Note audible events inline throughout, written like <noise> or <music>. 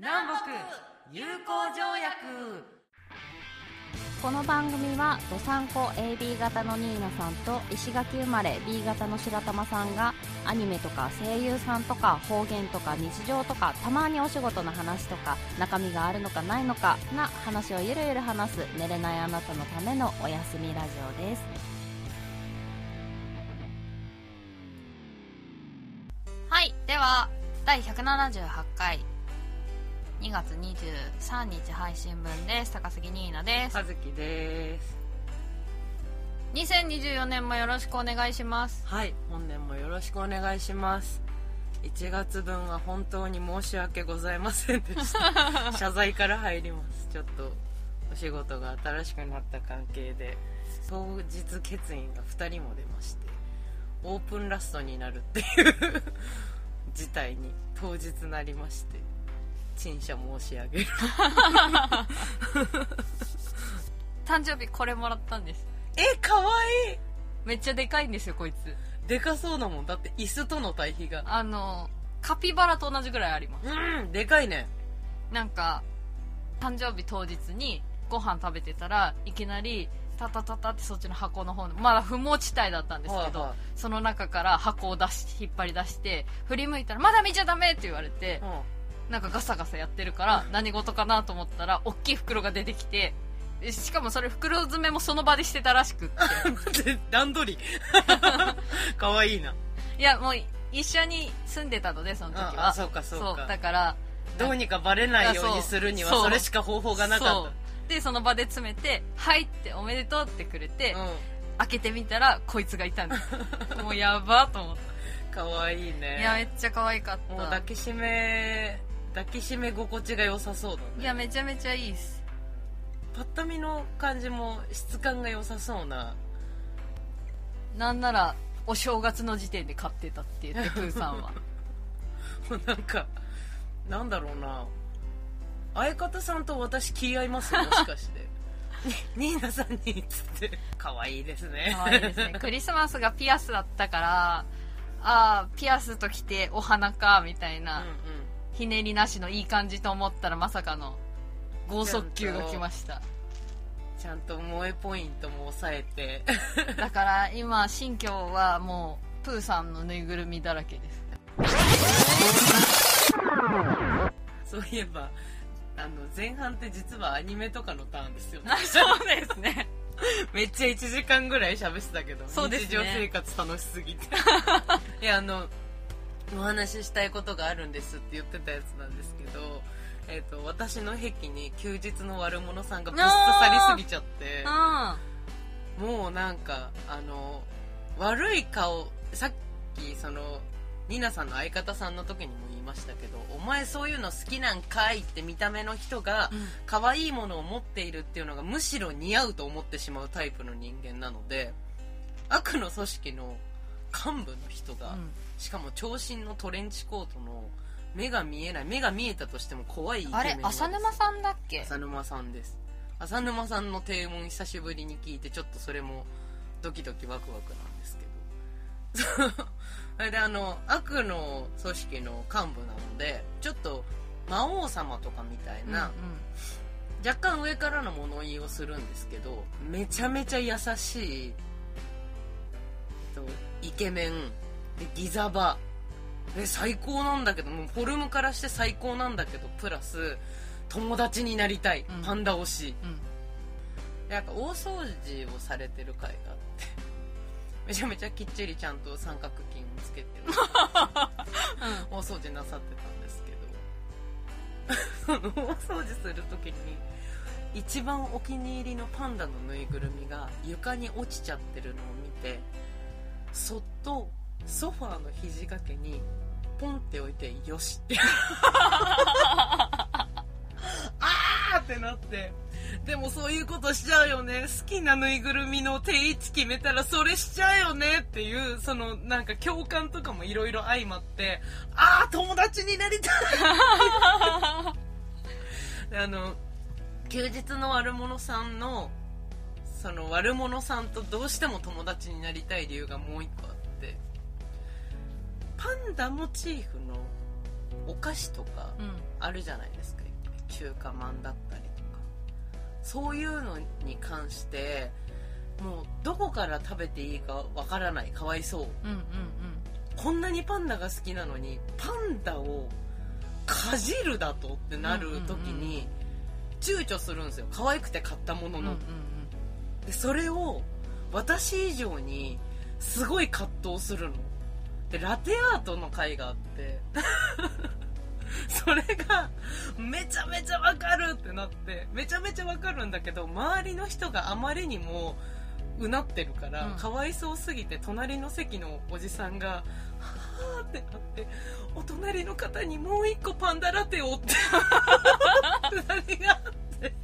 南北友好条約。この番組はどさんこ AB 型のニーナさんと石垣生まれ B 型の白玉さんがアニメとか声優さんとか方言とか日常とかたまにお仕事の話とか中身があるのかないのかな話をゆるゆる話す寝れないあなたのためのお休みラジオです。はいでは第178回2月23日配信分です。高杉ニーナです。葉月です。2024年もよろしくお願いします。はい本年もよろしくお願いします。1月分は本当に申し訳ございませんでした。<laughs> 謝罪から入ります。ちょっとお仕事が新しくなった関係で。当日欠員が2人も出ましてオープンラストになるっていう事態に当日なりまして陳謝申し上げる。<laughs> 誕生日これもらったんです。えかわいい。めっちゃでかいんですよこいつ。でかそうだもん。だって椅子との対比が。あのカピバラと同じぐらいあります。うんでかいね。なんか誕生日当日にご飯食べてたらいきなりタタタタってそっちの箱の方のまだ不毛地帯だったんですけど、はいはい。その中から箱を出し引っ張り出して振り向いたら「まだ見ちゃダメ!」って言われてうなんかガサガサやってるから何事かなと思ったら大きい袋が出てきてでしかもそれ袋詰めもその場でしてたらしくって。<laughs> 段取り。<laughs> かわいいな。いやもう一緒に住んでたのでその時は。そうかそうか。だからどうにかバレないようにするにはそれしか方法がなかそう。でその場で詰めて「はい」って「おめでとう」ってくれて、った開けてみたらこいつがいたんです <laughs> もうやばと思っうんかわいいた、ね。いやめっちゃ可愛かった。もう抱きしめ抱きしめ心地が良さそうだね。いやめちゃめちゃいいっす。パッと見の感じも質感が良さそうな。なんならお正月の時点で買ってたって言ってプーさんは。も <laughs> うなんかなんだろうな。相方さんと私気合います <laughs> もしかして。ニーナさんにっつって。可愛いですね。可愛いですね。<laughs> クリスマスがピアスだったからああピアスときてお花かみたいな、うんうんひねりなしのいい感じと思ったらまさかの剛速球が来ました。ちゃんと萌えポイントも抑えて。<laughs> だから今新居はもうプーさんのぬいぐるみだらけです。そういえばあの前半って実はアニメとかのターンですよね。<laughs> そうですね。<laughs> めっちゃ1時間ぐらい喋ってたけどそうですね。日常生活楽しすぎて。いやあのお話ししたいことがあるんですって言ってたやつなんですけど、えー、と私の壁に休日の悪者さんがぶっ刺さりすぎちゃってうもうなんかあの悪い顔さっきそのニナさんの相方さんの時にも言いましたけどお前そういうの好きなんかいって見た目の人がうん。可愛いものを持っているっていうのがむしろ似合うと思ってしまうタイプの人間なので悪の組織の幹部の人が、んしかも長身のトレンチコートの目が見えない目が見えたとしても怖いイケメンあれ浅沼さんだっけ？浅沼さんです。浅沼さんの低音久しぶりに聞いてちょっとそれもドキドキワクワクなんですけど。<laughs> それであの悪の組織の幹部なのでちょっと魔王様とかみたいな、うん若干上からの物言いをするんですけどめちゃめちゃ優しい、えっと、イケメンでギザバ。で最高なんだけどもうフォルムからして最高なんだけどプラス友達になりたい、うん。パンダ推し。うん。なんか大掃除をされてる回があって。<laughs> めちゃめちゃきっちりちゃんと三角巾をつけて <laughs> 大掃除なさってたんですけど。<laughs> 大掃除する時に一番お気に入りのパンダのぬいぐるみが床に落ちちゃってるのを見てそっとソファーの肘掛けにポンって置いてよしって。<laughs> あーってなって。でもそういうことしちゃうよね。好きなぬいぐるみの定位置決めたらそれしちゃうよね。っていうそのなんか共感とかもいろいろ相まって。ああ友達になりたい。で <laughs> あの休日の悪者さんのその悪者さんとどうしても友達になりたい理由がもう一個あってパンダモチーフのお菓子とかあるじゃないですか。中華まんだったりとか。そういうのに関してもうどこから食べていいかわからない。かわいそう,、うんうんうん。こんなにパンダが好きなのにパンダをかじるだとってなる時に躊躇するんですよ。可愛くて買ったものの、うんうん。でそれを私以上にすごい葛藤するのでラテアートの回があって <laughs> それがめちゃめちゃわかるってなってめちゃめちゃわかるんだけど周りの人があまりにもうなってるから、うん。かわいそうすぎて隣の席のおじさんが「はあ」ってなって「お隣の方にもう一個パンダラテを」って <laughs> 何があって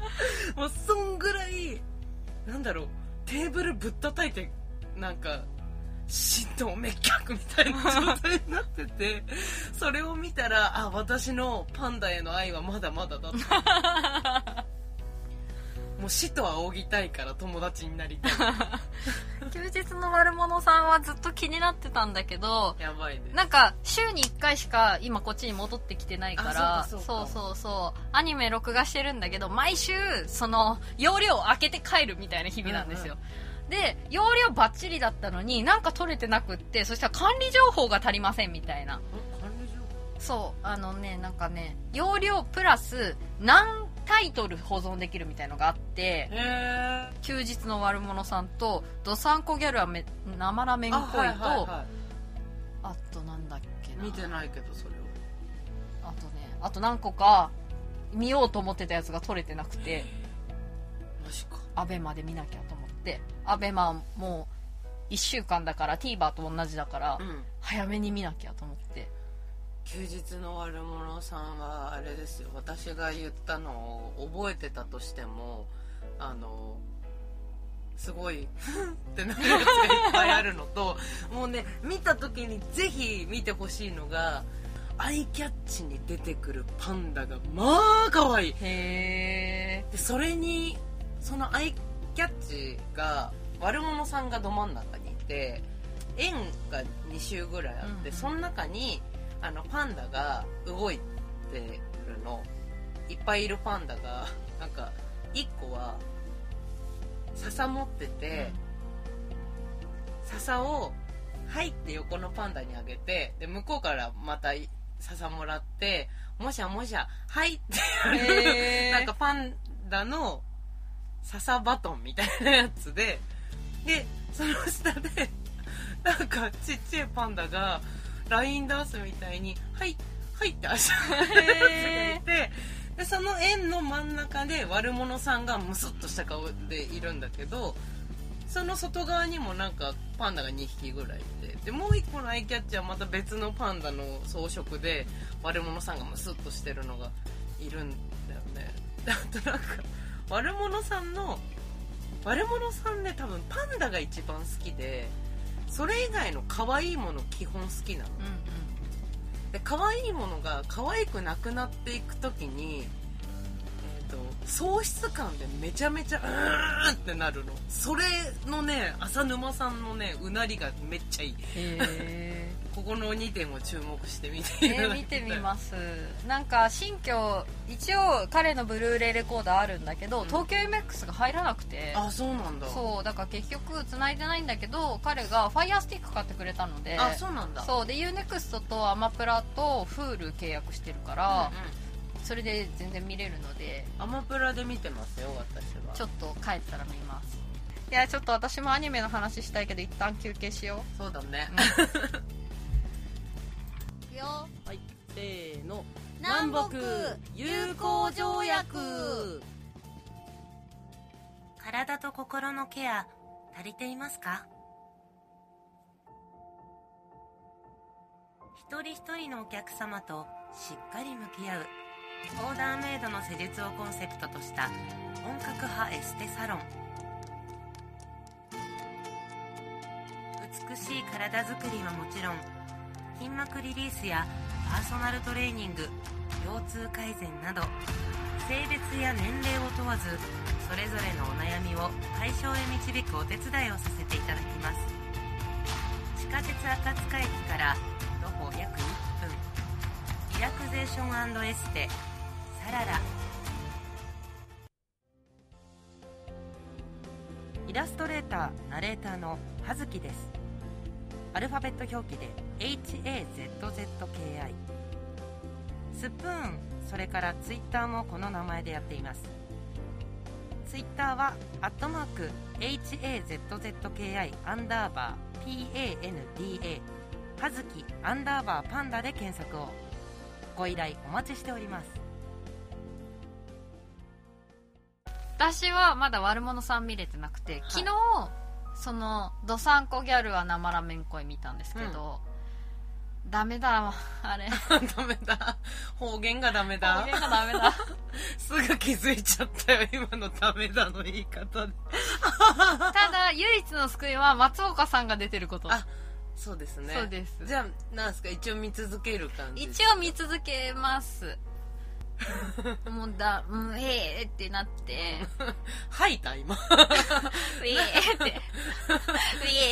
もうそんぐらいなんだろうテーブルぶったたいてなんか心臓滅却みたいな状態になっててそれを見たらあ私のパンダへの愛はまだまだだった。<laughs> もう死と仰ぎたいから友達になりたい。<laughs> 休日の悪者さんはずっと気になってたんだけどやばいです。なんか週に1回しか今こっちに戻ってきてないからあそうかそうか。そうそうアニメ録画してるんだけど毎週その容量を開けて帰るみたいな日々なんですよ、で容量バッチリだったのになんか取れてなくってそしたら管理情報が足りませんみたいな。そうあのねなんかね容量プラス何タイトル保存できるみたいのがあって休日の悪者さんとドサンコギャルはめ生ラメン恋とあ,、はいはいはとなんだっけな。い見てないけどそれを。あとねあと何個か見ようと思ってたやつが撮れてなくて。マジか。アベマで見なきゃと思ってアベマもう1週間だから TVer と同じだから、うん。早めに見なきゃと思って。休日の悪者さんはあれですよ。私が言ったのを覚えてたとしてもあのすごいってなるやつがいっぱいあるのと <laughs> もうね見た時にぜひ見てほしいのがアイキャッチに出てくるパンダがまあ可愛い。へえでそれにそのアイキャッチが悪者さんがど真ん中にいて円が2周ぐらいあって、うんその中にあのパンダが動いてるの。いっぱいいるパンダがなんか1個は笹持ってて、笹を「はい」って横のパンダにあげてで向こうからまた笹もらって「もしゃもしゃはい」ってやる、へー。なんかパンダの笹バトンみたいなやつででその下でなんかちっちゃいパンダがラインダンスみたいに「はい」はいって足を上げるやつがいてでその円の真ん中で悪者さんがムスッとした顔でいるんだけどその外側にもなんかパンダが2匹ぐらいいてでもう1個のアイキャッチはまた別のパンダの装飾で悪者さんがムスッとしてるのがいるんだよね。であとなんか悪者さんの悪者さんね多分パンダが一番好きでそれ以外の可愛いもの基本好きなの。うんで可愛いものが可愛くなくなっていく時に、えー、と喪失感でめちゃめちゃうーんってなるの。それのね浅沼さんのねうなりがめっちゃいい。うんへここの2点を注目してみてえいただきたい見てみます。なんか新居一応彼のブルーレイレコーダーあるんだけど、うん。東京 MX が入らなくて。あそうなんだ。そうだから結局繋いでないんだけど彼が Fire スティック買ってくれたので。あそうなんだ。そうで UNEXT とアマプラと Hulu 契約してるから、うんうんそれで全然見れるので。アマプラで見てますよ私は。ちょっと帰ったら見ます。いやちょっと私もアニメの話したいけど一旦休憩しよそうだね。う、い <laughs> くよ。はいせーの。南北友好条約。体と心のケア足りていますか？一人一人のお客様としっかり向き合うオーダーメイドの施術をコンセプトとした本格派エステサロン。美しい体づくりはもちろん筋膜リリースやパーソナルトレーニング腰痛改善など性別や年齢を問わずそれぞれのお悩みを解消へ導くお手伝いをさせていただきます。地下鉄赤塚駅から徒歩約1分。リラクゼーションエステサラライラストレーターナレーターの葉月です。アルファベット表記で HAZZKI スプーンそれからツイッターもこの名前でやっています。ツイッターはアットマーク HAZZKI アンダーバー PANDA はずきアンダーバーパンダで検索を。ご依頼お待ちしております。私はまだ悪者さん見れてなくて、昨日そのどさんこギャルは生ラメン恋見たんですけど、ダメだあれ。<laughs> ダメだ。方言がダメだ。方言がダメだ。<laughs> すぐ気づいちゃったよ今のダメだの言い方で。<laughs> ただ唯一の救いは松岡さんが出てること。あそうですね。そうです。じゃあなんですか？一応見続ける感じ一応見続けますもうだ、うん、ええー、ってなって。吐いた今。うえーって。う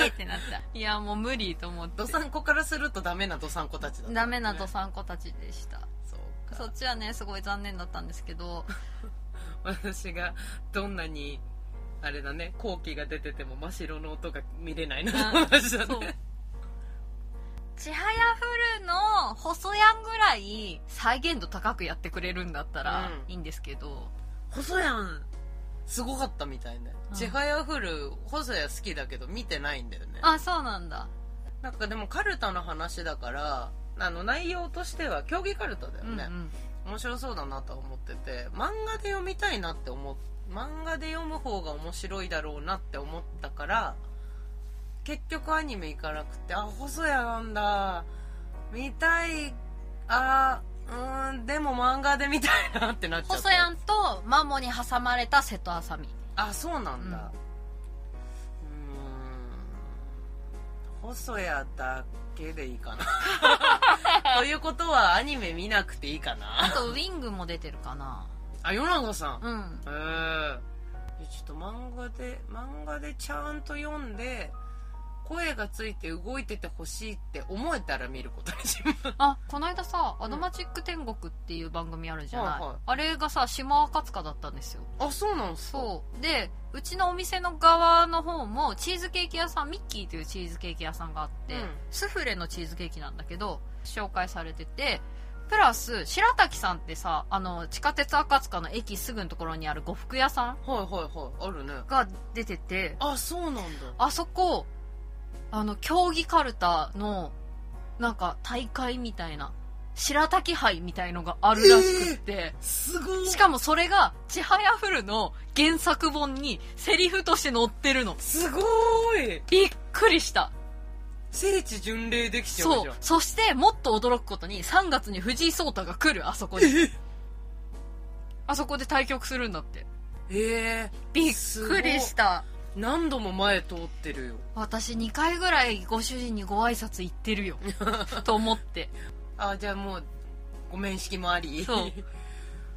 えーってなった。いやもう無理と思って。どさんこからするとダメなどさんこたちだった、ね、ダメなどさんこたちでした。そうか。そっちはねすごい残念だったんですけど。私がどんなにあれだね後期が出てても真っ白の音が見れないのと同じだそう。ねちはやふるの細やんぐらい再現度高くやってくれるんだったらうん。いいんですけど、細やんすごかったみたいね。うん。ちはやふる細や好きだけど見てないんだよね。あそうなんだ。なんかでもカルタの話だからあの内容としては競技カルタだよね、うんうん。面白そうだなとは思ってて漫画で読みたいなって思っ漫画で読む方が面白いだろうなって思ったから結局アニメ行かなくてあ細谷なんだ。見たい。あうーんでも漫画で見たいなってなっちゃった。細やんとマモに挟まれた瀬戸あさみあそうなんだ。うーん。細谷だけでいいかな。<laughs> ということはアニメ見なくていいかあなとウィングも出てるかな。あ与永さん。うん。へえちょっと漫画で漫画でちゃんと読んで声がついて動いててほしいって思えたら見ることにします。あこの間さ「アドマチック天国」っていう番組あるじゃない、はいはい。あれがさ島赤塚だったんですよ。あそうなんすか？そう。でうちのお店の側の方もチーズケーキ屋さんミッキーというチーズケーキ屋さんがあって、うん。スフレのチーズケーキなんだけど紹介されててプラス白滝さんってさあの地下鉄赤塚の駅すぐのところにある呉服屋さんはいはいはい。あるね。が出ててあそうなんだ。あそこあの競技かるたのなんか大会みたいな白滝杯みたいのがあるらしくって、すごい。しかもそれが「ちはやふる」の原作本にセリフとして載ってるの。すごい。びっくりした。聖地巡礼できちゃうじゃん。そう。そしてもっと驚くことに3月に藤井聡太が来るあそこに。あそこで対局するんだって。ええびっくりした何度も前通ってるよ。私2回ぐらいご主人にご挨拶行ってるよ。<laughs> と思って。あじゃあもうご面識もあり。そう。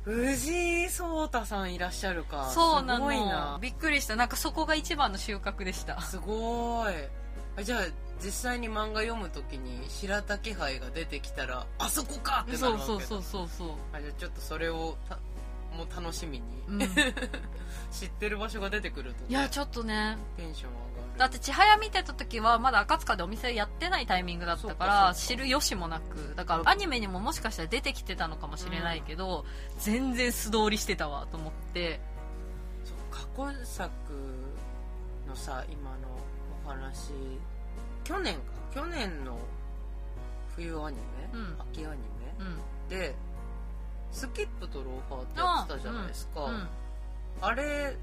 藤井聡太さんいらっしゃるか。そうなすごいのな。びっくりした。なんかそこが一番の収穫でした。すごい。あじゃあ実際に漫画読むときに白滝杯が出てきたらあそこかってなそうるわけだ。そうそうそうそう。あじゃあちょっとそれをたもう楽しみに、うん <laughs> 知ってる場所が出てくると、ね、いやちょっとね。テンション上がる。だって千早見てた時はまだ赤塚でお店やってないタイミングだったから知る由もなく。だからアニメにももしかしたら出てきてたのかもしれないけど、全然素通りしてたわと思って。そう過去作のさ今のお話。去年か。去年の冬アニメ、うん。秋アニうん。メでスキップとローファーってやってたじゃないですか、うんあれ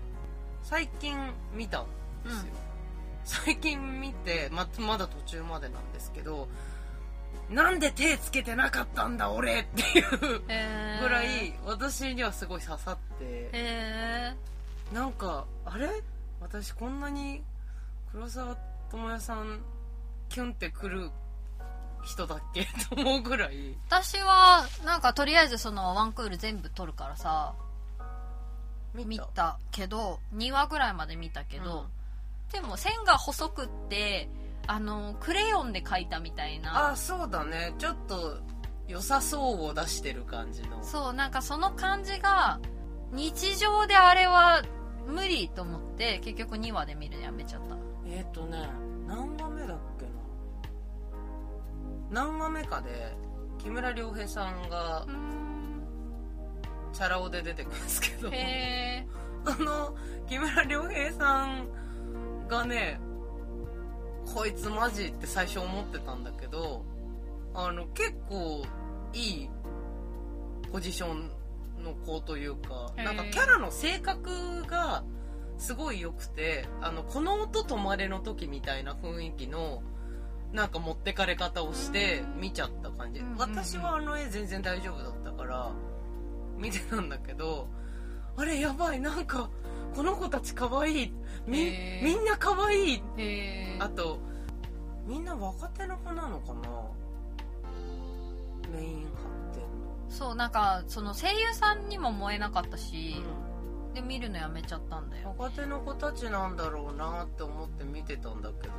最近見たんですよ、最近見てままだ途中までなんですけどなんで手つけてなかったんだ俺っていうぐらい私にはすごい刺さって。へなんかあれ？私こんなに黒沢智也さんキュンってくる人だっけ？と思うぐらい。ー私はなんかとりあえずそのワンクール全部撮るからさ見た。見たけど2話ぐらいまで見たけど、でも線が細くってあのクレヨンで描いたみたいな。あそうだね。ちょっと良さそうを出してる感じの。そうなんかその感じが日常であれは無理と思って結局2話で見るのやめちゃった。えっ、とね何話目だっけな。何話目かで木村良平さんがチャラ男で出てくるんですけど。へえその木村良平さんがねこいつマジって最初思ってたんだけどあの結構いいポジションの子というかなんかキャラの性格がすごい良くてあのこの音止まれの時みたいな雰囲気のなんか持ってかれ方をして見ちゃった感じ。私はあの絵全然大丈夫だったから見てたんだけどあれやばいなんかこの子たち可愛い。みへー。みんな可愛い。へえあとみんな若手の子なのかな？メイン張ってんそうなんかその声優さんにも燃えなかったし、の、で見るのやめちゃったんだよ。若手の子たちなんだろうなって思って見てたんだけど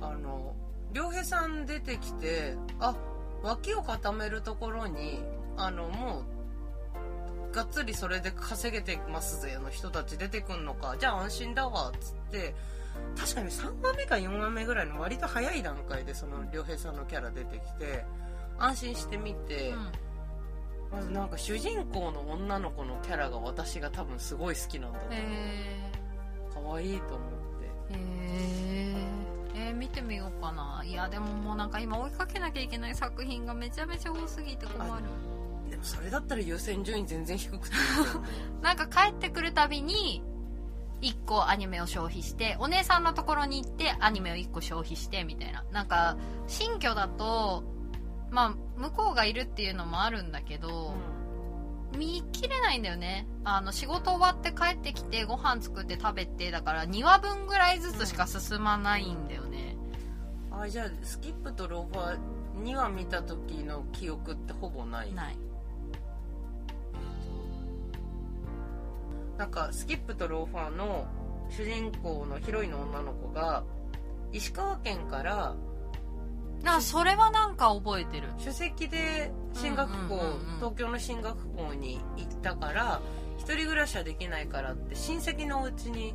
あの良平さん出てきてあ脇を固めるところにあのもうがっつりそれで稼げてますぜの人たち出てくんのかじゃあ安心だわっつって確かに3話目か4話目ぐらいの割と早い段階でその良平さんのキャラ出てきて安心して見て、うん。まずなんか主人公の女の子のキャラが私が多分すごい好きなんだと思う。へ可愛いと思って。えへええー見てみようかな。いやでももうなんか今追いかけなきゃいけない作品がめちゃめちゃ多すぎて困るでもそれだったら優先順位全然低くていいと思うなんか帰ってくるたびに1個アニメを消費してお姉さんのところに行ってアニメを1個消費してみたいな。なんか新居だとまあ向こうがいるっていうのもあるんだけど、見切れないんだよね。あの仕事終わって帰ってきてご飯作って食べてだから2話分ぐらいずつしか進まないんだよね、あじゃあスキップとローファー2話見た時の記憶ってほぼない？ないなんかスキップとローファーの主人公のヒロインの女の子が石川県からあそれはなんか覚えてる。首席で進学校、うんうんうんうん。東京の進学校に行ったから一人暮らしはできないからって親戚のお家に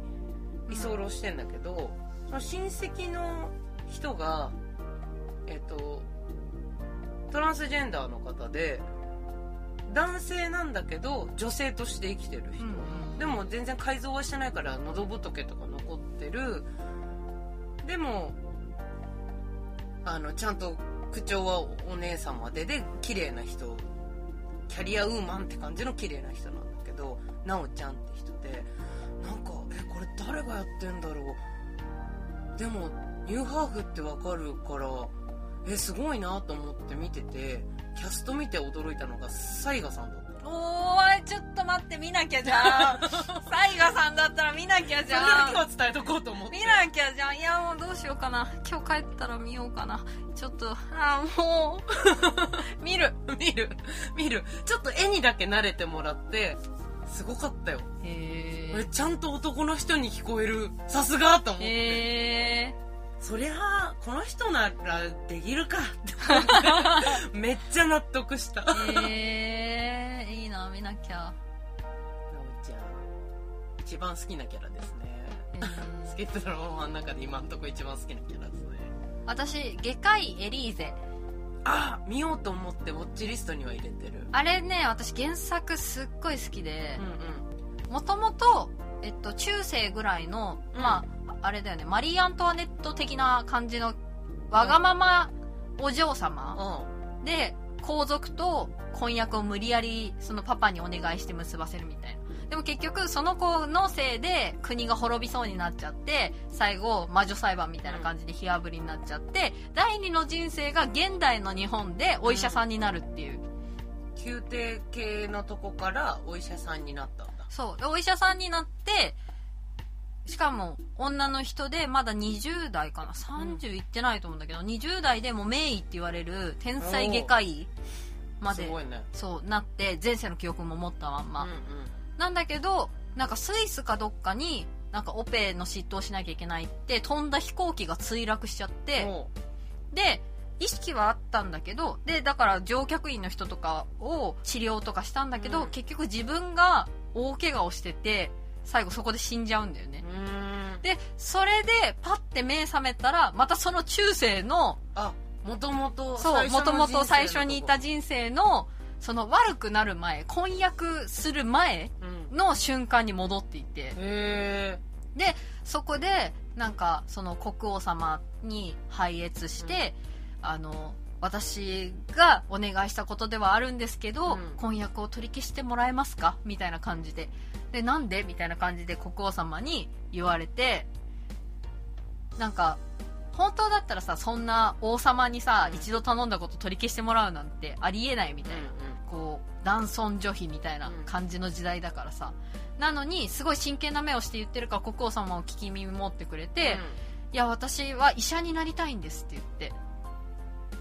居候してんだけど、その親戚の人がえっとトランスジェンダーの方で男性なんだけど女性として生きてる人、うんうんでも全然改造はしてないから喉仏とか残ってる。でもあのちゃんと口調はお姉様でで綺麗な人キャリアウーマンって感じの綺麗な人なんだけどなおちゃんって人でなんかえこれ誰がやってんだろう。でもニューハーフってわかるからえすごいなと思って見ててキャスト見て驚いたのがサイガさんだった。おーいちょっと待って見なきゃじゃん。<laughs> サイガさんだったら見なきゃじそれだゃんけは伝えとこうと思って。見なきゃじゃん。いやもうどうしようかな。今日帰ったら見ようかな。ちょっとあーもう。<laughs> 見る。見る。見る。ちょっと絵にだけ慣れてもらってすごかったよ。へこれちゃんと男の人に聞こえる。さすがと思って、へえそりゃあこの人ならできるか。っ <laughs> てめっちゃ納得した。えいいな見なきゃ。おちゃん一番好きなキャラですね。へースキップドラマの中で今んとこ一番好きなキャラですね。私外科医エリーゼ。あ見ようと思ってウォッチリストには入れてる。あれね私原作すっごい好きで。もともとえっと中世ぐらいの、うん。まああれだよね。マリー・アントワネット的な感じのわがままお嬢様で皇族と婚約を無理やりそのパパにお願いして結ばせるみたいな。でも結局その子のせいで国が滅びそうになっちゃって最後魔女裁判みたいな感じで火あぶりになっちゃって、第二の人生が現代の日本でお医者さんになるっていう、宮廷系のとこからお医者さんになったんだ。そう。でお医者さんになってしかも女の人でまだ20代かな。30いってないと思うんだけど、20代でもう名医って言われる天才外科医まですごいね。そうなって前世の記憶も持ったまんま、うんうん。なんだけどなんかスイスかどっかになんかオペの執刀しなきゃいけないって飛んだ飛行機が墜落しちゃっておう。で意識はあったんだけどでだから乗客員の人とかを治療とかしたんだけど、うん。結局自分が大怪我をしてて最後そこで死んじゃうんだよね。でそれでパッて目覚めたらまたその中世のあもともとそうもと。もと最初にいた人生のその悪くなる前婚約する前うん。の瞬間に戻っていて。へえでそこでなんかその国王様に拝謁して、あの私がお願いしたことではあるんですけど、うん。婚約を取り消してもらえますか？みたいな感じで。でなんで？みたいな感じで国王様に言われてなんか本当だったらさそんな王様にさ、うん一度頼んだこと取り消してもらうなんてありえないみたいな、うんこう男尊女卑みたいな感じの時代だからさ、なのにすごい真剣な目をして言ってるから国王様を聞き耳持ってくれて、いや私は医者になりたいんですって言って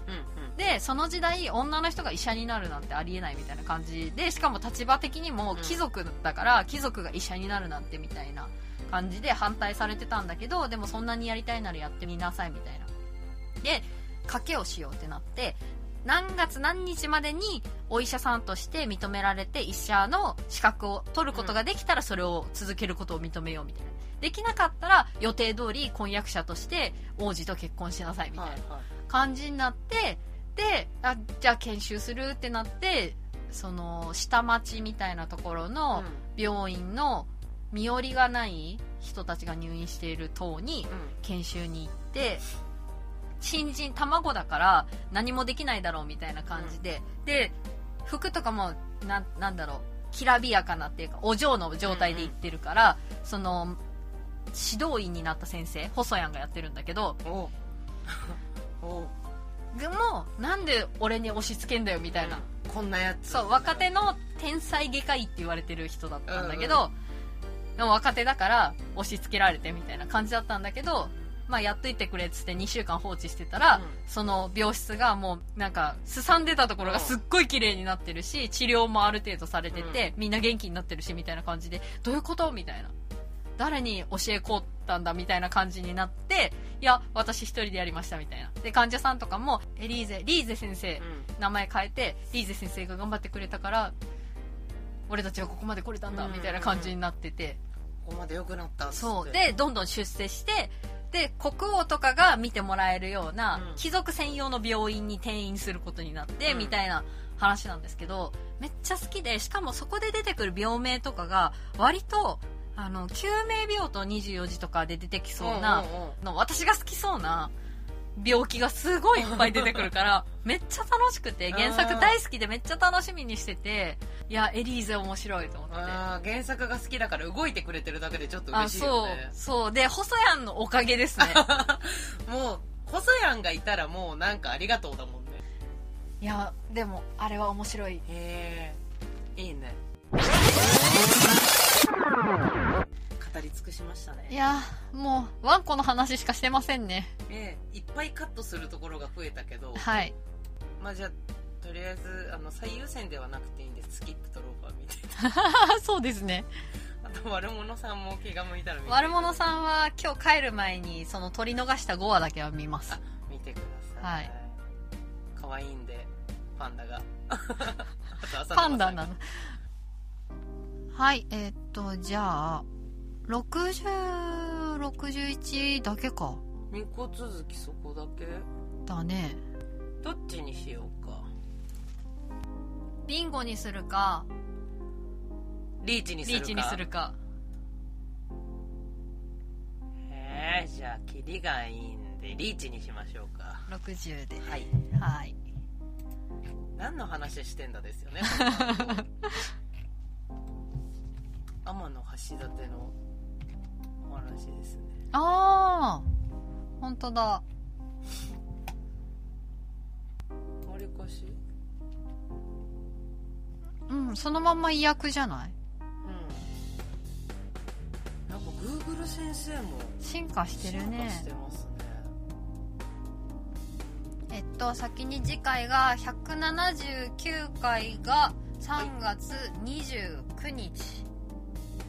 うんうん。うんでその時代女の人が医者になるなんてありえないみたいな感じでしかも立場的にもうん。貴族だから、貴族が医者になるなんてみたいな感じで反対されてたんだけどでもそんなにやりたいならやってみなさいみたいな。で賭けをしようってなって何月何日までにお医者さんとして認められて医者の資格を取ることができたらそれを続けることを認めようみたいなできなかったら予定通り婚約者として王子と結婚しなさいみたいな感じになってであじゃあ研修するってなってその下町みたいなところの病院の身寄りがない人たちが入院している棟にうん。研修に行って新人卵だから何もできないだろうみたいな感じで、で服とかもななんだろうきらびやかなっていうかお嬢の状態で行ってるから、その指導員になった先生細谷がやってるんだけど <laughs> でもなんで俺に押し付けんだよみたいな、こんなやつ。そう若手の天才外科医って言われてる人だったんだけど、でも若手だから押し付けられてみたいな感じだったんだけどまあやっといてくれっつって2週間放置してたら、うん。その病室がもうなんかすさんでたところがすっごい綺麗になってるし治療もある程度されてて、みんな元気になってるしみたいな感じでどういうこと？みたいな誰に教えこうったんだみたいな感じになっていや私一人でやりましたみたいな。で患者さんとかもエリーゼリーゼ先生、うん。名前変えてリーゼ先生が頑張ってくれたから俺たちはここまで来れたんだうん。みたいな感じになってて、ここまで良くなったっつって。そう。でどんどん出世してで国王とかが見てもらえるようなうん。貴族専用の病院に転院することになって、うん。みたいな話なんですけどめっちゃ好きでしかもそこで出てくる病名とかが割とあの救命病棟24時とかで出てきそうな、の私が好きそうな病気がすごいいっぱい出てくるから <laughs> めっちゃ楽しくて原作大好きでめっちゃ楽しみにしてていやエリーゼ面白いと思って。原作が好きだから動いてくれてるだけでちょっとあ嬉しいそうよね。そうで細谷のおかげですね。<laughs> もう細谷がいたらもうなんかありがとうだもんね。いやでもあれは面白い。へえいいね語り尽くしましたいねやもうワンコの話しかしてませんね。ええいっぱいカットするところが増えたけどはい。まあじゃあとりあえずあの最優先ではなくていいんです。スキップとローファー見て <laughs> そうですね。あと悪者さんも気が向いたら見て悪者さんは今日帰る前にその取り逃した5話だけは見ます。あ見てください。はい。可愛いんでパンダが。<laughs> パンダなの。はいえーっとじゃあ6061だけか。2個続きそこだけ？だね。どっちにしようか？ビンゴにするか？リーチにするか？リーチにするか。へえじゃあキリがいいんでリーチにしましょうか。60で。はい。はい。何の話してんだですよね <laughs> 天の橋立のお話ですね。ああ本当だ。わりかしうんそのまんま意訳じゃない？うん。なんか Google 先生も進化してるね。してますね。えっと先に次回が179回が3月29日。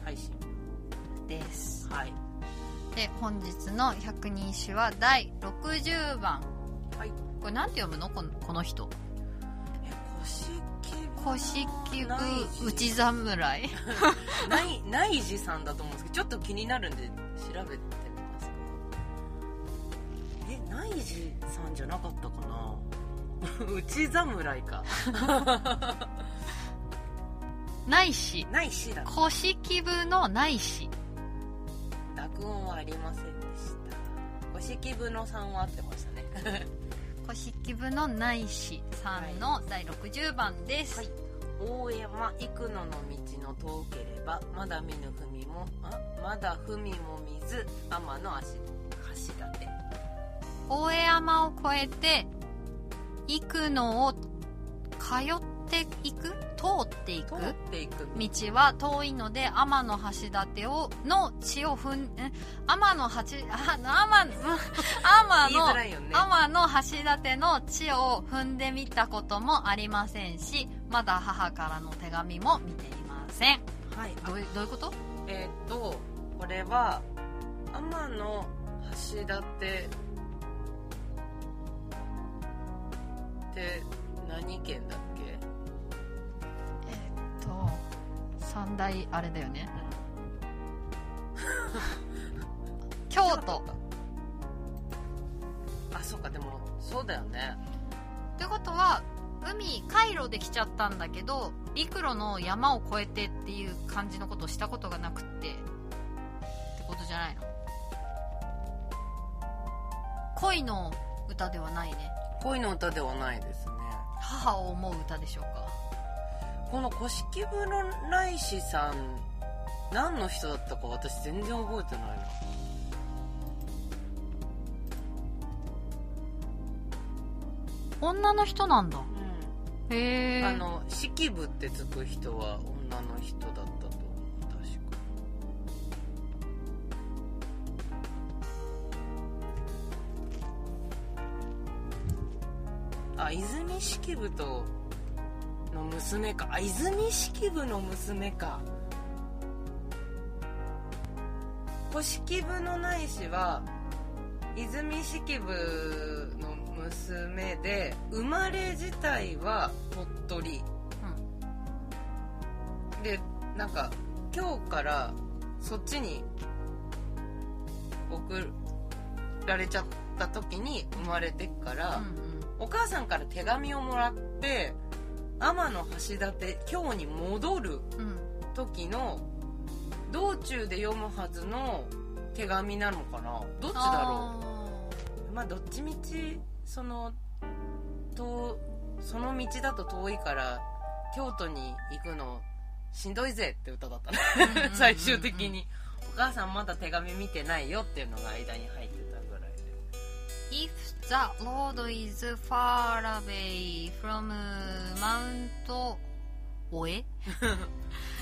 配信です、はい。で本日の百人一首は第60番。はい。これなんて読むの？このこの人。え古式部内侍。<laughs> ない内地さんだと思うんですけどちょっと気になるんで調べてみますか？え内地さんじゃなかったかな？<laughs> 内侍か。内視内地だ。古式部の内視濁音はありませんでした五式部のさんは合ってましたね古式部の内視さんの第60番です、はい。大山幾野の道の遠ければまだ見ぬ踏みもあまだ踏みも見ず天の足橋立大江山を越えて行くのを通っっていく？通っていく。道は遠いので天の橋立をの地を踏ん <laughs> え？天の橋あ <laughs> 天の <laughs> ね。天の橋立の地を踏んでみたこともありませんしまだ母からの手紙も見ていません。はい。どういうどういうこと？えーっとこれは天の橋立って何県だっけ？三大あれだよね。<laughs> 京都。あそうかでもそうだよね。ってことは海海路で来ちゃったんだけど陸路の山を越えてっていう感じのことをしたことがなくってってことじゃないの？恋の歌ではないね。恋の歌ではないですね。母を思う歌でしょうか？この古式部の内師さん何の人だったか私全然覚えてないな。女の人なんだ。うへえ。んあの式部ってつく人は女の人だったと。思う確か。あ泉式部との娘かあ泉式部の娘か。古式部の内氏は泉式部の娘で生まれ自体は鳥取、でなんか今日からそっちに送られちゃった時に生まれてっから、うん。お母さんから手紙をもらって天橋立京に戻る時の道中で読むはずの手紙なのかな？どっちだろう？まあどっちみちそのとその道だと遠いから京都に行くのしんどいぜって歌だったね。最終的に。お母さんまだ手紙見てないよっていうのが間に入ってたぐらいで If the road is far away from Mount 大江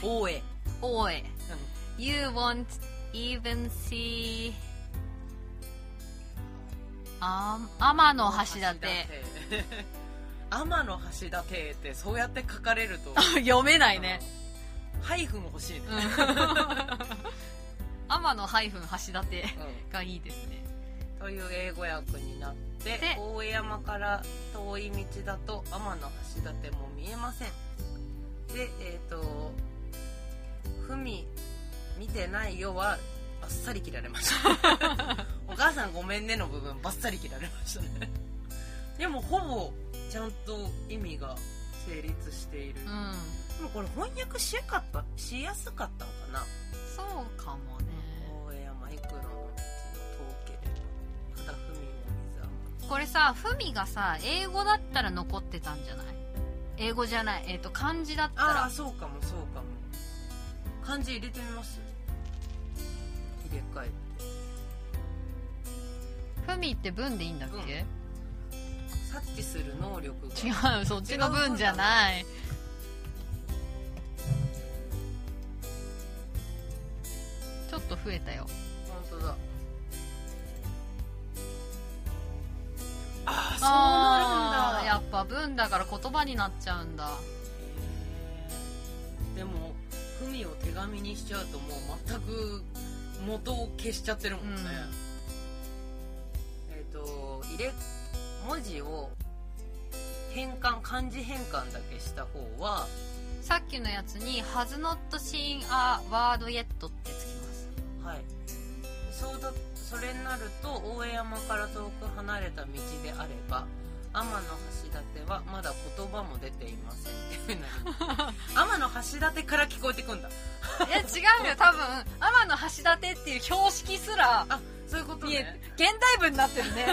大江大江 You won't even see あ天の橋立天の橋立ってそうやって書かれると。<laughs> 読めないね。ハイフン欲しいね、<laughs> 天のハイフン橋立うん。がいいですねという英語訳になってで大江山から遠い道だと天の橋立も見えません。でえっ、と「ふみ見てないよ」はバッサリ切られました。<laughs> お母さんごめんねの部分バッサリ切られましたね。でもほぼちゃんと意味が成立している、うん。でもこれ翻訳しやかったしやすかったのかな。そうかもねこれさふみがさ英語だったら残ってたんじゃない？英語じゃない。えっ、と漢字だったああらそうかもそうかも。漢字入れてみます？入れ替えて。ふみって文でいいんだっけ、察知する能力が。違うそっちの文じゃない。ちょっと増えたよああそうなるんだ。やっぱ文だから言葉になっちゃうんだ。でもふみを手紙にしちゃうともう全く元を消しちゃってるもんね、えっ、と入れ文字を変換漢字変換だけした方はさっきのやつに「has not seen a word yet」ってつきます。はい。そうだそれになると大江山から遠く離れた道であれば天の橋立はまだ言葉も出ていませんっていうな <laughs> 天の橋立から聞こえてくんだ。いや違うよ。多分天の橋立っていう標識すらあそういうことね。現代文になってるね。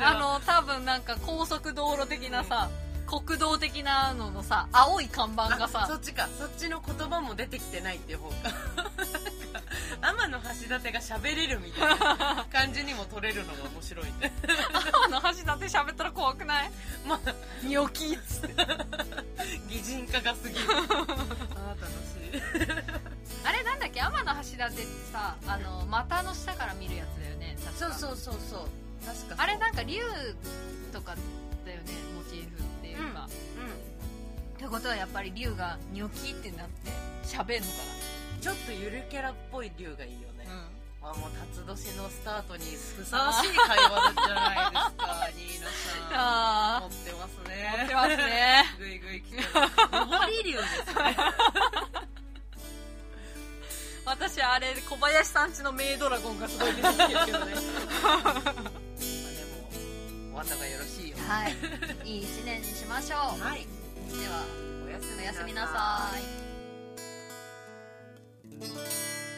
あの多分なんか高速道路的なさ国道的なののさ青い看板があそさっちか。そっちの言葉も出てきてないっていう方か天の橋立が喋れるみたいな感じにも取れるのが面白いね。天の橋立喋ったら怖くない？まあニョキっつって。擬人化が過ぎる。あー楽しい。あれなんだっけ？天の橋立ってさあの股の下から見るやつだよね。確かそうそうそうそう。確かあれなんか竜とかだよねモチーフっていうか、うってことはやっぱり竜がニョキってなって喋んのかんちょっとゆるキャラっぽい竜がいいよね、な、あもう辰年のスタートにふさわしい会話じゃないですかニーナさん。<laughs> あ持ってますね。持ってますね。ぐいぐい来てます。上り竜ですね。私あれ小林さんちのメイドラゴンがすごい出てきてるけどね。まあでもお後がよろしいよ。はい。<laughs> いい一年にしましょう。はい。ではおやすみおやすみないさい Música